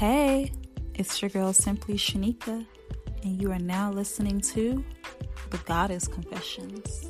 Hey, it's your girl Simply Shanika, and you are now listening to The Goddess Confessions.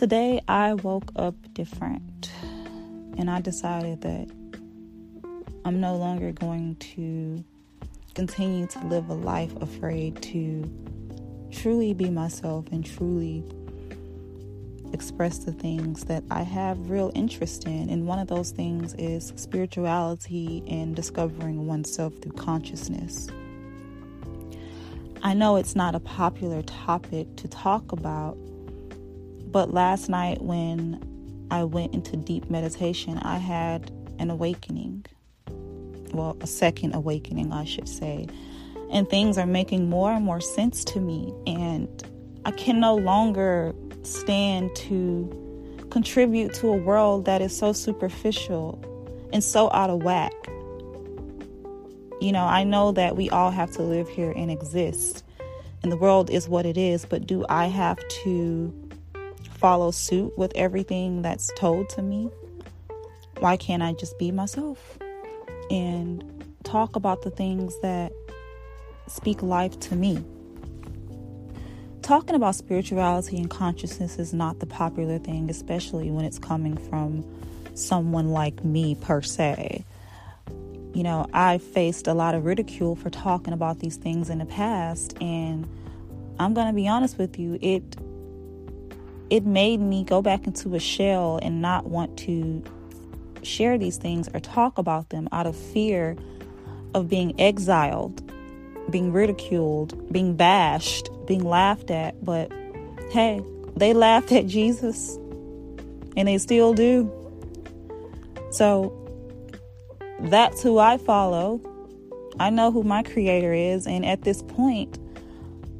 Today I woke up different and I decided that I'm no longer going to continue to live a life afraid to truly be myself and truly express the things that I have real interest in. And one of those things is spirituality and discovering oneself through consciousness. I know it's not a popular topic to talk about but last night, when I went into deep meditation, I had an awakening. Well, a second awakening, I should say. And things are making more and more sense to me. And I can no longer stand to contribute to a world that is so superficial and so out of whack. You know, I know that we all have to live here and exist, and the world is what it is, but do I have to follow suit with everything that's told to me? Why can't I just be myself and talk about the things that speak life to me? Talking about spirituality and consciousness is not the popular thing, especially when it's coming from someone like me, per se. You know, I faced a lot of ridicule for talking about these things in the past, and I'm going to be honest with you, it it made me go back into a shell and not want to share these things or talk about them out of fear of being exiled, being ridiculed, being bashed, being laughed at. But hey, they laughed at Jesus and they still do. So that's who I follow. I know who my creator is. And at this point,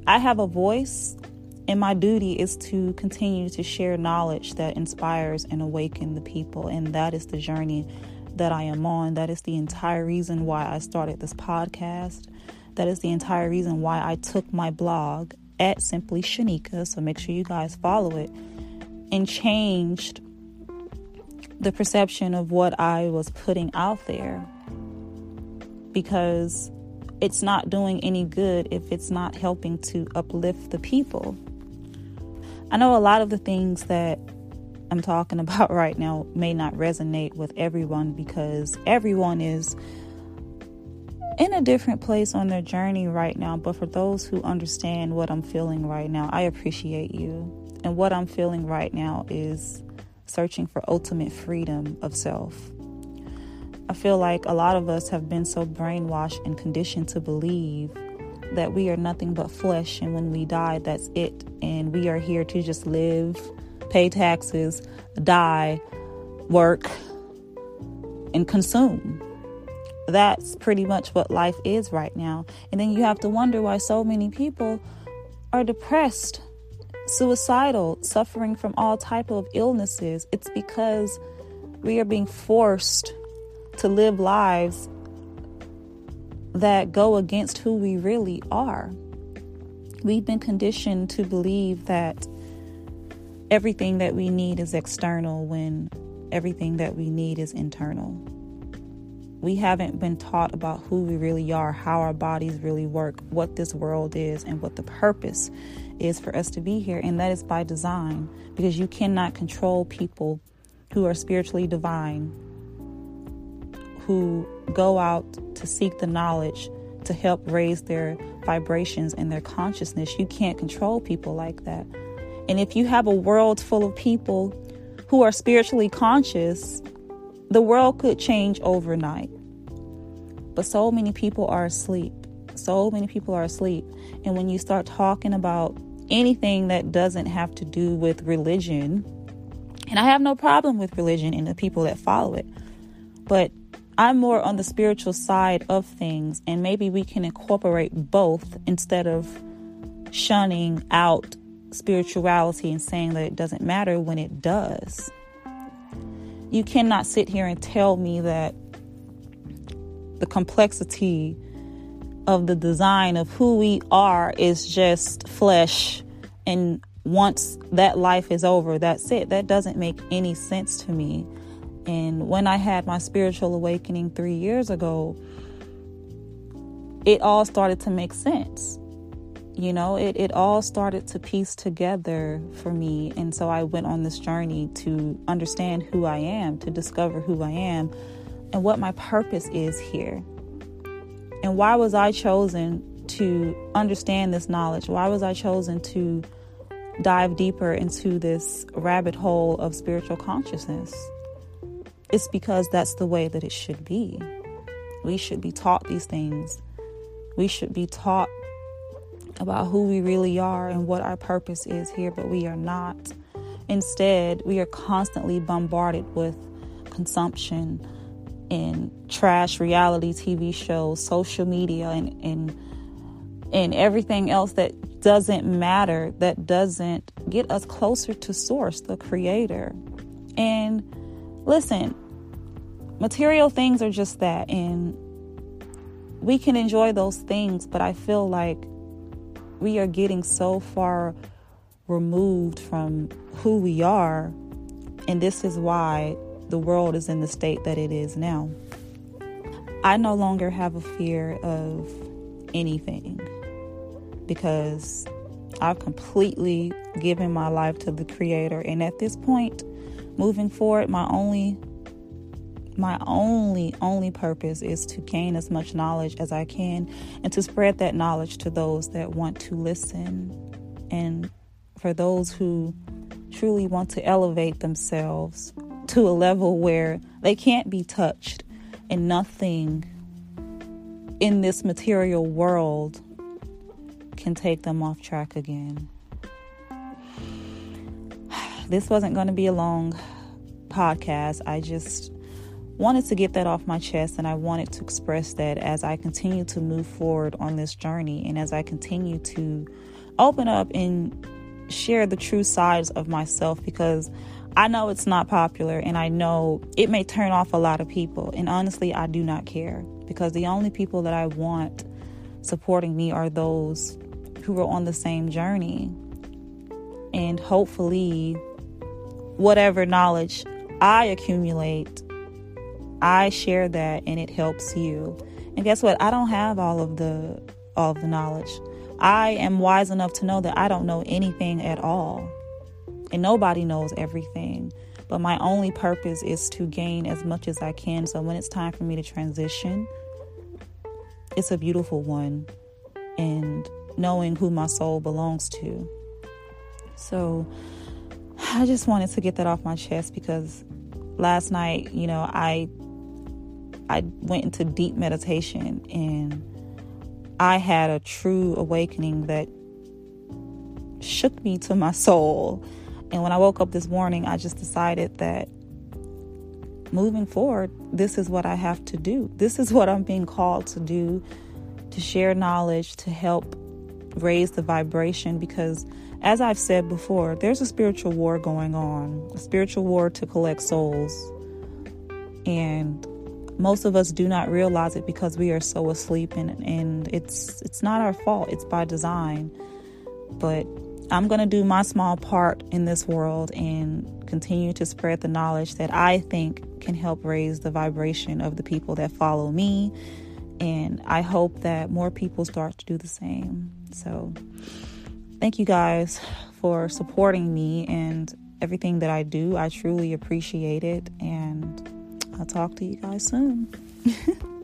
I have a voice and my duty is to continue to share knowledge that inspires and awaken the people. And that is the journey that I am on. That is the entire reason why I started this podcast. That is the entire reason why I took my blog at Simply Shanika. So make sure you guys follow it and changed the perception of what I was putting out there because it's not doing any good if it's not helping to uplift the people. I know a lot of the things that I'm talking about right now may not resonate with everyone because everyone is in a different place on their journey right now. But for those who understand what I'm feeling right now, I appreciate you. And what I'm feeling right now is searching for ultimate freedom of self. I feel like a lot of us have been so brainwashed and conditioned to believe that we are nothing but flesh, and when we die, that's it. And we are here to just live, pay taxes, die, work, and consume. That's pretty much what life is right now. And then you have to wonder why so many people are depressed, suicidal, suffering from all type of illnesses. It's because we are being forced to live lives that go against who we really are. We've been conditioned to believe that everything that we need is external when everything that we need is internal. We haven't been taught about who we really are, how our bodies really work, what this world is, and what the purpose is for us to be here. And that is by design because you cannot control people who are spiritually divine who go out to seek the knowledge to help raise their vibrations and their consciousness. You can't control people like that. And if you have a world full of people who are spiritually conscious, the world could change overnight. But so many people are asleep. So many people are asleep. And when you start talking about anything that doesn't have to do with religion. And I have no problem with religion and the people that follow it. But I'm more on the spiritual side of things, and maybe we can incorporate both instead of shunning out spirituality and saying that it doesn't matter when it does. You cannot sit here and tell me that the complexity of the design of who we are is just flesh and once that life is over that's it that doesn't make any sense to me and when i had my spiritual awakening 3 years ago it all started to make sense. You know it, it all started to piece together for me. And so i went on this journey to understand who i am to discover who i am and what my purpose is here. And why was i chosen to understand this knowledge? Why was i chosen to dive deeper into this rabbit hole of spiritual consciousness it's because that's the way that it should be we should be taught these things we should be taught about who we really are and what our purpose is here, but we are not. Instead, we are constantly bombarded with consumption and trash reality TV shows, social media, and, and, and everything else that doesn't matter, that doesn't get us closer to Source, the Creator. And listen, material things are just that. And we can enjoy those things, but I feel like we are getting so far removed from who we are, and this is why the world is in the state that it is now. I no longer have a fear of anything because I've completely given my life to the Creator, and at this point, moving forward, my only my only, only purpose is to gain as much knowledge as I can and to spread that knowledge to those that want to listen. And for those who truly want to elevate themselves to a level where they can't be touched and nothing in this material world can take them off track again. This wasn't going to be a long podcast. I just wanted to get that off my chest and I wanted to express that as I continue to move forward on this journey and as I continue to open up and share the true sides of myself because I know it's not popular and I know it may turn off a lot of people. And honestly, I do not care because the only people that I want supporting me are those who are on the same journey. And hopefully, whatever knowledge I accumulate I share that and it helps you. And guess what? I don't have all of the all of the knowledge. I am wise enough to know that I don't know anything at all. And nobody knows everything. But my only purpose is to gain as much as I can. So when it's time for me to transition, it's a beautiful one. And knowing who my soul belongs to. So I just wanted to get that off my chest because last night, you know, I I went into deep meditation and I had a true awakening that shook me to my soul. And when I woke up this morning, I just decided that moving forward, this is what I have to do. This is what I'm being called to do to share knowledge, to help raise the vibration. Because, as I've said before, there's a spiritual war going on, a spiritual war to collect souls. And most of us do not realize it because we are so asleep and, and it's it's not our fault it's by design but i'm going to do my small part in this world and continue to spread the knowledge that i think can help raise the vibration of the people that follow me and i hope that more people start to do the same so thank you guys for supporting me and everything that i do i truly appreciate it and I'll talk to you guys soon.